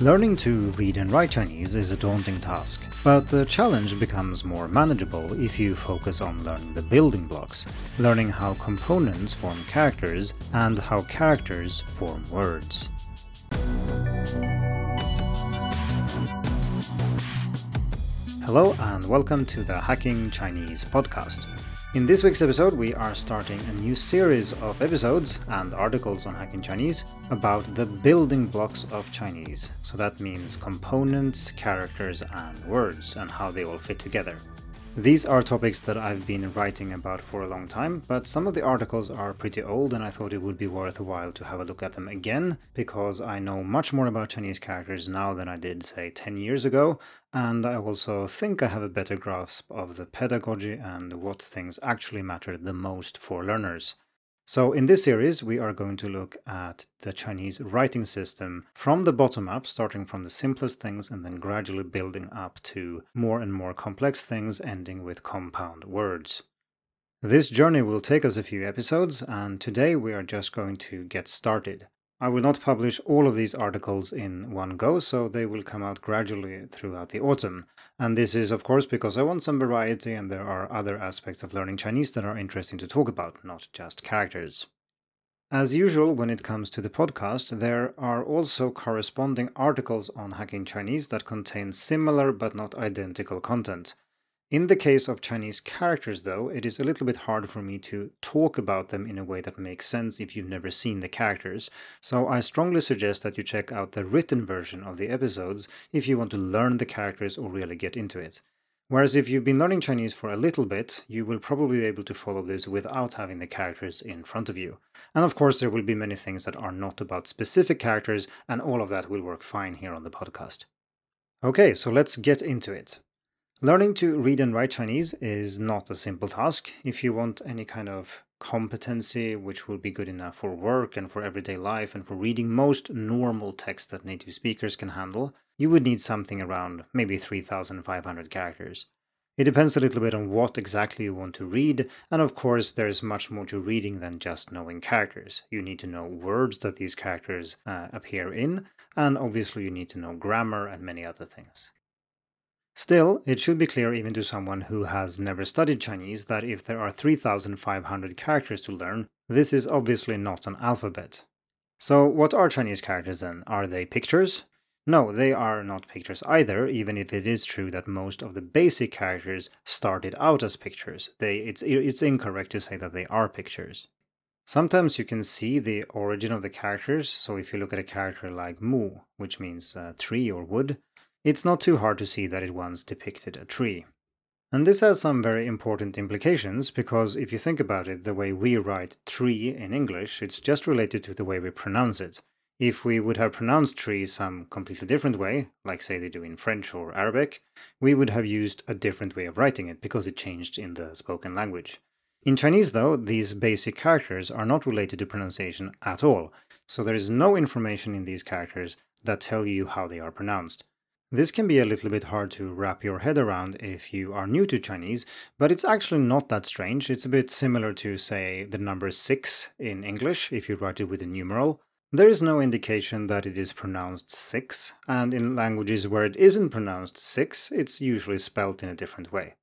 Learning to read and write Chinese is a daunting task, but the challenge becomes more manageable if you focus on learning the building blocks, learning how components form characters and how characters form words. Hello and welcome to the Hacking Chinese podcast. In this week's episode, we are starting a new series of episodes and articles on Hacking Chinese about the building blocks of Chinese. So that means components, characters, and words, and how they all fit together. These are topics that I've been writing about for a long time, but some of the articles are pretty old and I thought it would be worthwhile to have a look at them again because I know much more about Chinese characters now than I did, say, 10 years ago, and I also think I have a better grasp of the pedagogy and what things actually matter the most for learners. So, in this series, we are going to look at the Chinese writing system from the bottom up, starting from the simplest things and then gradually building up to more and more complex things, ending with compound words. This journey will take us a few episodes, and today we are just going to get started. I will not publish all of these articles in one go, so they will come out gradually throughout the autumn. And this is, of course, because I want some variety and there are other aspects of learning Chinese that are interesting to talk about, not just characters. As usual, when it comes to the podcast, there are also corresponding articles on hacking Chinese that contain similar but not identical content. In the case of Chinese characters, though, it is a little bit hard for me to talk about them in a way that makes sense if you've never seen the characters, so I strongly suggest that you check out the written version of the episodes if you want to learn the characters or really get into it. Whereas if you've been learning Chinese for a little bit, you will probably be able to follow this without having the characters in front of you. And of course, there will be many things that are not about specific characters, and all of that will work fine here on the podcast. Okay, so let's get into it. Learning to read and write Chinese is not a simple task. If you want any kind of competency which will be good enough for work and for everyday life and for reading most normal text that native speakers can handle, you would need something around maybe 3,500 characters. It depends a little bit on what exactly you want to read, and of course, there's much more to reading than just knowing characters. You need to know words that these characters uh, appear in, and obviously, you need to know grammar and many other things. Still, it should be clear even to someone who has never studied Chinese that if there are 3,500 characters to learn, this is obviously not an alphabet. So, what are Chinese characters then? Are they pictures? No, they are not pictures either, even if it is true that most of the basic characters started out as pictures. They, it's, it's incorrect to say that they are pictures. Sometimes you can see the origin of the characters, so if you look at a character like mu, which means uh, tree or wood, it's not too hard to see that it once depicted a tree. And this has some very important implications because if you think about it, the way we write tree in English, it's just related to the way we pronounce it. If we would have pronounced tree some completely different way, like say they do in French or Arabic, we would have used a different way of writing it because it changed in the spoken language. In Chinese, though, these basic characters are not related to pronunciation at all, so there is no information in these characters that tell you how they are pronounced. This can be a little bit hard to wrap your head around if you are new to Chinese, but it's actually not that strange. It's a bit similar to, say, the number 6 in English if you write it with a numeral. There is no indication that it is pronounced 6, and in languages where it isn't pronounced 6, it's usually spelt in a different way.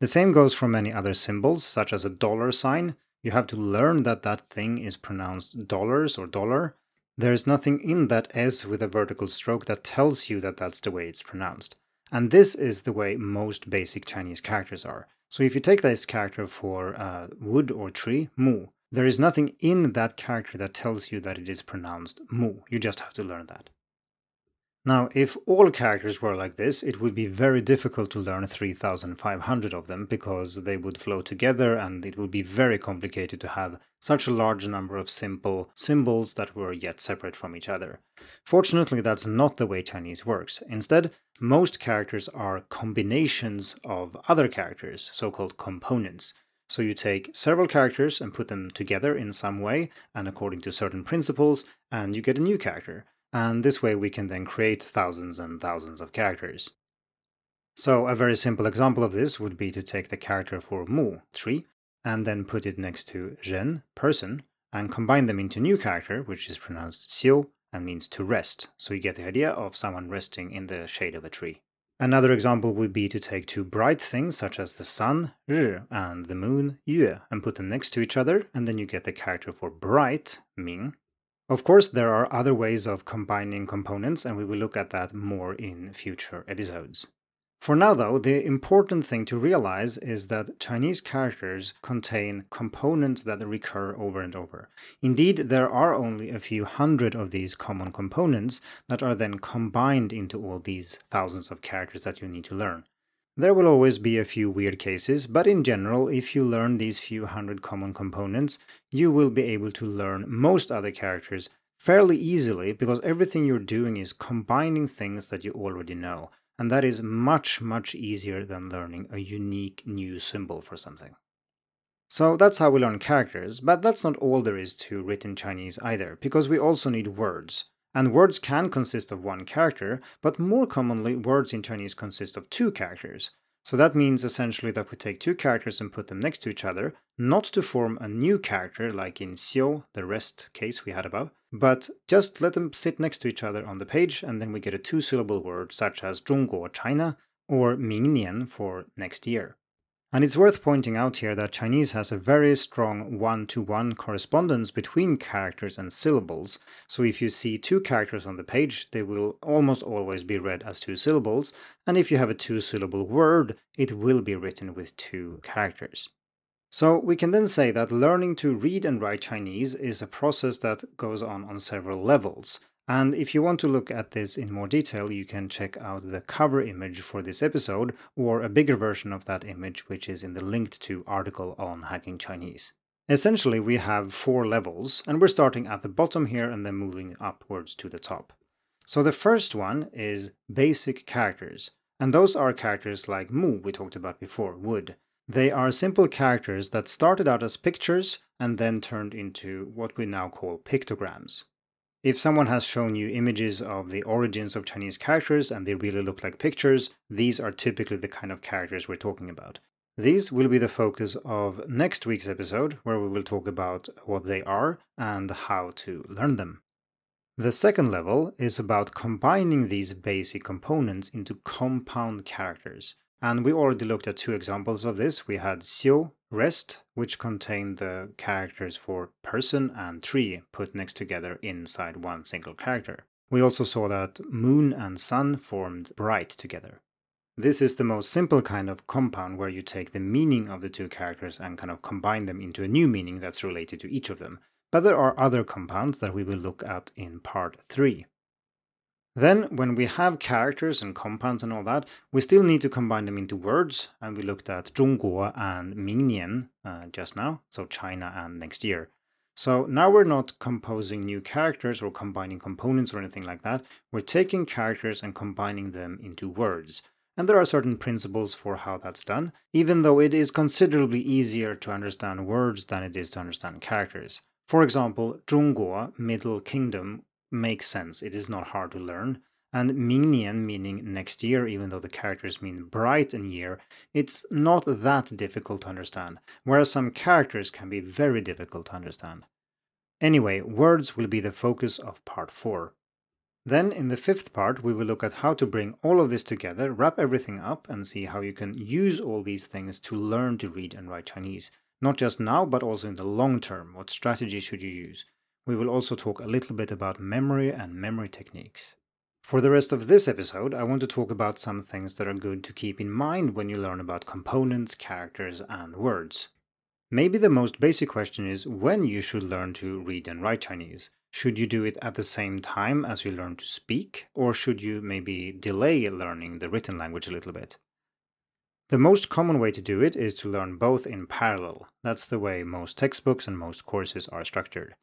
The same goes for many other symbols, such as a dollar sign. You have to learn that that thing is pronounced dollars or dollar, there is nothing in that S with a vertical stroke that tells you that that's the way it's pronounced. And this is the way most basic Chinese characters are. So if you take this character for uh, wood or tree, mu, there is nothing in that character that tells you that it is pronounced mu. You just have to learn that. Now, if all characters were like this, it would be very difficult to learn 3,500 of them because they would flow together and it would be very complicated to have such a large number of simple symbols that were yet separate from each other. Fortunately, that's not the way Chinese works. Instead, most characters are combinations of other characters, so called components. So you take several characters and put them together in some way and according to certain principles, and you get a new character and this way we can then create thousands and thousands of characters. So a very simple example of this would be to take the character for mu, tree, and then put it next to ren, person, and combine them into new character, which is pronounced xiu and means to rest, so you get the idea of someone resting in the shade of a tree. Another example would be to take two bright things such as the sun, r, and the moon, yue, and put them next to each other, and then you get the character for bright, ming, of course, there are other ways of combining components, and we will look at that more in future episodes. For now, though, the important thing to realize is that Chinese characters contain components that recur over and over. Indeed, there are only a few hundred of these common components that are then combined into all these thousands of characters that you need to learn. There will always be a few weird cases, but in general, if you learn these few hundred common components, you will be able to learn most other characters fairly easily because everything you're doing is combining things that you already know and that is much, much easier than learning a unique new symbol for something. So that's how we learn characters, but that's not all there is to written Chinese either, because we also need words. And words can consist of one character, but more commonly, words in Chinese consist of two characters. So that means essentially that we take two characters and put them next to each other, not to form a new character like in Xiu, the rest case we had above, but just let them sit next to each other on the page, and then we get a two syllable word such as Zhongguo, China, or Mingnian for next year. And it's worth pointing out here that Chinese has a very strong one to one correspondence between characters and syllables. So if you see two characters on the page, they will almost always be read as two syllables. And if you have a two syllable word, it will be written with two characters. So we can then say that learning to read and write Chinese is a process that goes on on several levels. And if you want to look at this in more detail, you can check out the cover image for this episode or a bigger version of that image, which is in the linked to article on hacking Chinese. Essentially, we have four levels, and we're starting at the bottom here and then moving upwards to the top. So the first one is basic characters, and those are characters like mu we talked about before, wood, they are simple characters that started out as pictures and then turned into what we now call pictograms. If someone has shown you images of the origins of Chinese characters and they really look like pictures, these are typically the kind of characters we're talking about. These will be the focus of next week's episode, where we will talk about what they are and how to learn them. The second level is about combining these basic components into compound characters. And we already looked at two examples of this. We had Xiu, rest, which contained the characters for person and tree put next together inside one single character. We also saw that moon and sun formed bright together. This is the most simple kind of compound where you take the meaning of the two characters and kind of combine them into a new meaning that's related to each of them. But there are other compounds that we will look at in part 3. Then, when we have characters and compounds and all that, we still need to combine them into words, and we looked at 中国 and 明年 uh, just now, so China and next year. So now we're not composing new characters or combining components or anything like that. We're taking characters and combining them into words. And there are certain principles for how that's done, even though it is considerably easier to understand words than it is to understand characters. For example, 中国, Middle Kingdom, makes sense. It is not hard to learn. And Mingnian, meaning next year, even though the characters mean bright and year, it's not that difficult to understand, whereas some characters can be very difficult to understand. Anyway, words will be the focus of part 4. Then, in the fifth part, we will look at how to bring all of this together, wrap everything up, and see how you can use all these things to learn to read and write Chinese. Not just now, but also in the long term. What strategy should you use? We will also talk a little bit about memory and memory techniques. For the rest of this episode, I want to talk about some things that are good to keep in mind when you learn about components, characters, and words. Maybe the most basic question is when you should learn to read and write Chinese. Should you do it at the same time as you learn to speak, or should you maybe delay learning the written language a little bit? The most common way to do it is to learn both in parallel. That's the way most textbooks and most courses are structured.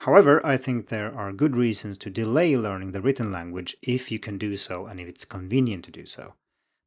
However, I think there are good reasons to delay learning the written language if you can do so and if it's convenient to do so.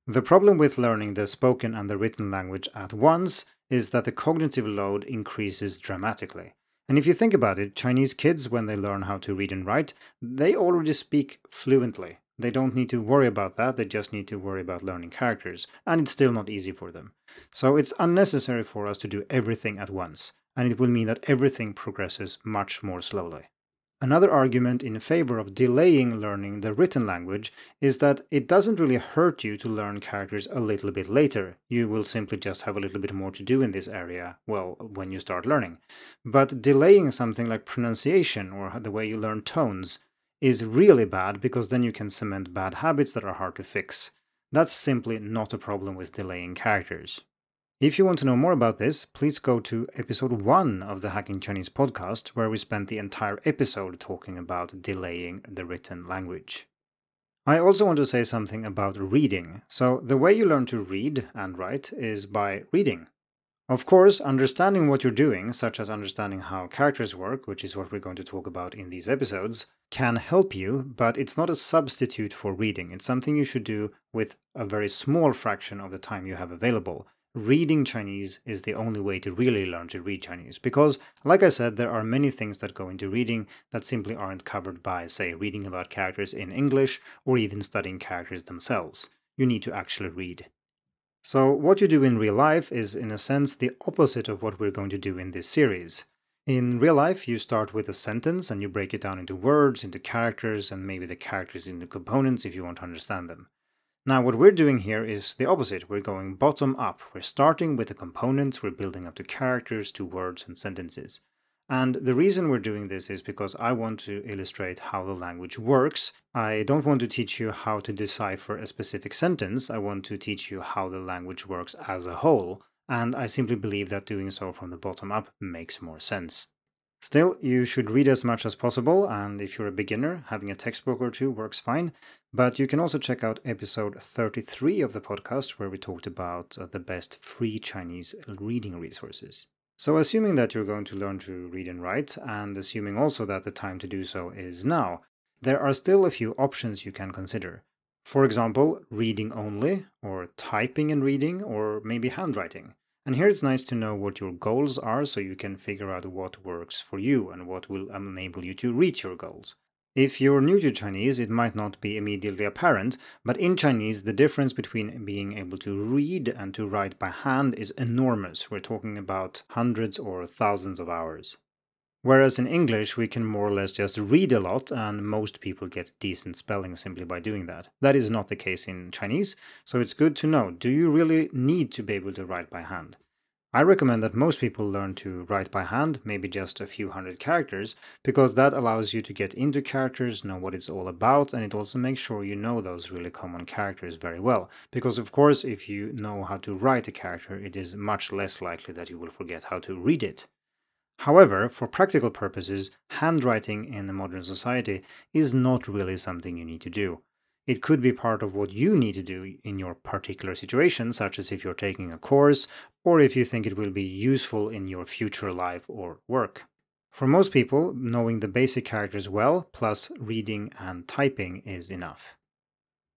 The problem with learning the spoken and the written language at once is that the cognitive load increases dramatically. And if you think about it, Chinese kids, when they learn how to read and write, they already speak fluently. They don't need to worry about that, they just need to worry about learning characters, and it's still not easy for them. So it's unnecessary for us to do everything at once and it will mean that everything progresses much more slowly. Another argument in favor of delaying learning the written language is that it doesn't really hurt you to learn characters a little bit later. You will simply just have a little bit more to do in this area, well, when you start learning. But delaying something like pronunciation or the way you learn tones is really bad because then you can cement bad habits that are hard to fix. That's simply not a problem with delaying characters. If you want to know more about this, please go to episode 1 of the Hacking Chinese podcast, where we spent the entire episode talking about delaying the written language. I also want to say something about reading. So, the way you learn to read and write is by reading. Of course, understanding what you're doing, such as understanding how characters work, which is what we're going to talk about in these episodes, can help you, but it's not a substitute for reading. It's something you should do with a very small fraction of the time you have available reading Chinese is the only way to really learn to read Chinese. Because, like I said, there are many things that go into reading that simply aren't covered by, say, reading about characters in English or even studying characters themselves. You need to actually read. So, what you do in real life is, in a sense, the opposite of what we're going to do in this series. In real life, you start with a sentence and you break it down into words, into characters, and maybe the characters into components if you want to understand them. Now what we're doing here is the opposite. We're going bottom up. We're starting with the components, we're building up to characters, to words and sentences. And the reason we're doing this is because I want to illustrate how the language works. I don't want to teach you how to decipher a specific sentence. I want to teach you how the language works as a whole. And I simply believe that doing so from the bottom up makes more sense. Still, you should read as much as possible, and if you're a beginner, having a textbook or two works fine. But you can also check out episode 33 of the podcast, where we talked about uh, the best free Chinese reading resources. So, assuming that you're going to learn to read and write, and assuming also that the time to do so is now, there are still a few options you can consider. For example, reading only, or typing and reading, or maybe handwriting. And here it's nice to know what your goals are so you can figure out what works for you and what will enable you to reach your goals. If you're new to Chinese, it might not be immediately apparent, but in Chinese, the difference between being able to read and to write by hand is enormous. We're talking about hundreds or thousands of hours. Whereas in English, we can more or less just read a lot, and most people get decent spelling simply by doing that. That is not the case in Chinese, so it's good to know do you really need to be able to write by hand? I recommend that most people learn to write by hand, maybe just a few hundred characters, because that allows you to get into characters, know what it's all about, and it also makes sure you know those really common characters very well. Because, of course, if you know how to write a character, it is much less likely that you will forget how to read it. However, for practical purposes, handwriting in the modern society is not really something you need to do. It could be part of what you need to do in your particular situation, such as if you're taking a course or if you think it will be useful in your future life or work. For most people, knowing the basic characters well, plus reading and typing, is enough.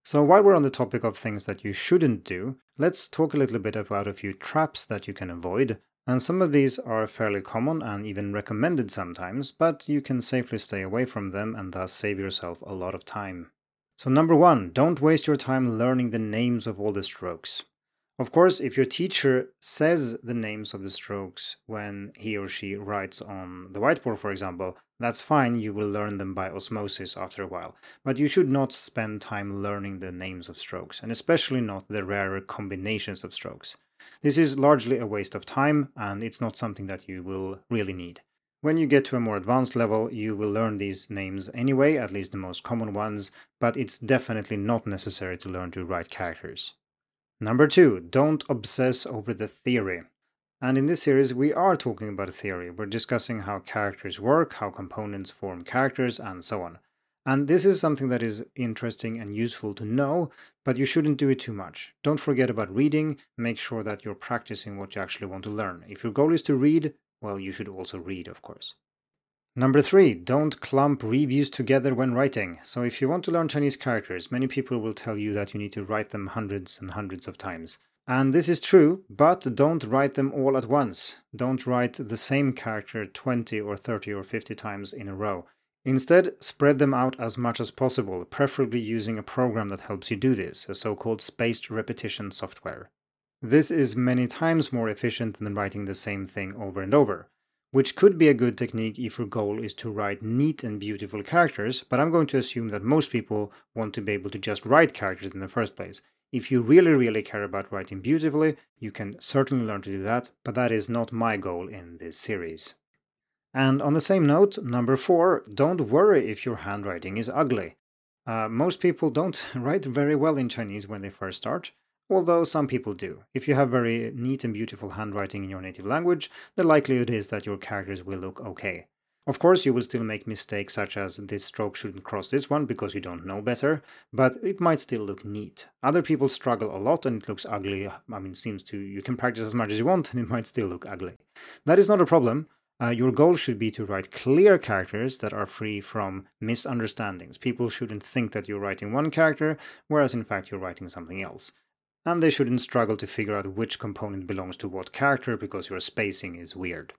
So, while we're on the topic of things that you shouldn't do, let's talk a little bit about a few traps that you can avoid and some of these are fairly common and even recommended sometimes, but you can safely stay away from them and thus save yourself a lot of time. So, number one, don't waste your time learning the names of all the strokes. Of course, if your teacher says the names of the strokes when he or she writes on the whiteboard, for example, that's fine, you will learn them by osmosis after a while. But you should not spend time learning the names of strokes, and especially not the rarer combinations of strokes. This is largely a waste of time and it's not something that you will really need. When you get to a more advanced level, you will learn these names anyway, at least the most common ones, but it's definitely not necessary to learn to write characters. Number two, don't obsess over the theory. And in this series, we are talking about a theory. We're discussing how characters work, how components form characters, and so on. And this is something that is interesting and useful to know, but you shouldn't do it too much. Don't forget about reading, make sure that you're practicing what you actually want to learn. If your goal is to read, well, you should also read, of course. Number three, don't clump reviews together when writing. So, if you want to learn Chinese characters, many people will tell you that you need to write them hundreds and hundreds of times. And this is true, but don't write them all at once. Don't write the same character 20 or 30 or 50 times in a row. Instead, spread them out as much as possible, preferably using a program that helps you do this, a so called spaced repetition software. This is many times more efficient than writing the same thing over and over. which could be a good technique if your goal is to write neat and beautiful characters, but I'm going to assume that most people want to be able to just write characters in the first place. If you really, really care about writing beautifully, you can certainly learn to do that, but that is not my goal in this series. And on the same note, number four, don't worry if your handwriting is ugly. Uh, most people don't write very well in Chinese when they first start, although some people do. If you have very neat and beautiful handwriting in your native language, the likelihood is that your characters will look okay. Of course, you will still make mistakes such as this stroke shouldn't cross this one because you don't know better, but it might still look neat. Other people struggle a lot and it looks ugly. I mean, seems to you can practice as much as you want and it might still look ugly. That is not a problem. Uh, your goal should be to write clear characters that are free from misunderstandings. People shouldn't think that you're writing one character, whereas in fact you're writing something else. And they shouldn't struggle to figure out which component belongs to what character because your spacing is weird.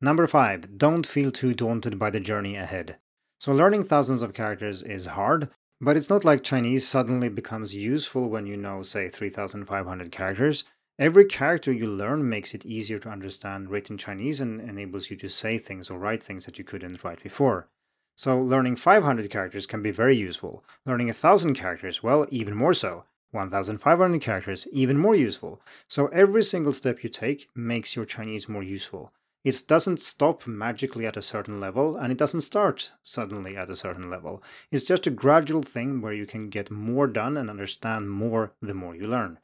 Number 5. Don't feel too daunted by the journey ahead. So, learning thousands of characters is hard, but it's not like Chinese suddenly becomes useful when you know, say, 3,500 characters. Every character you learn makes it easier to understand written Chinese and enables you to say things or write things that you couldn't write before. So, learning 500 characters can be very useful. Learning 1,000 characters, well, even more so. 1,500 characters, even more useful. So, every single step you take makes your Chinese more useful. It doesn't stop magically at a certain level, and it doesn't start suddenly at a certain level. It's just a gradual thing where you can get more done and understand more the more you learn.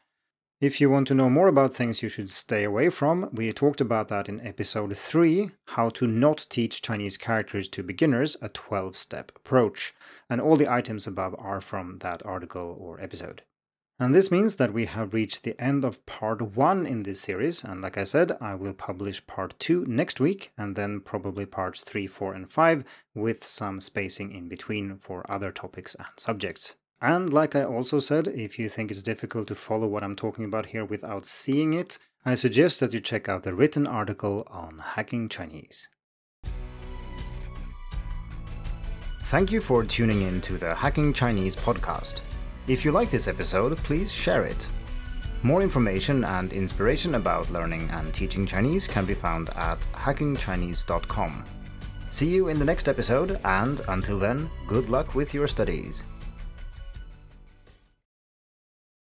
If you want to know more about things you should stay away from, we talked about that in episode 3 How to Not Teach Chinese Characters to Beginners, a 12 step approach. And all the items above are from that article or episode. And this means that we have reached the end of part one in this series. And like I said, I will publish part two next week, and then probably parts three, four, and five, with some spacing in between for other topics and subjects. And like I also said, if you think it's difficult to follow what I'm talking about here without seeing it, I suggest that you check out the written article on hacking Chinese. Thank you for tuning in to the Hacking Chinese podcast. If you like this episode, please share it. More information and inspiration about learning and teaching Chinese can be found at hackingchinese.com. See you in the next episode, and until then, good luck with your studies.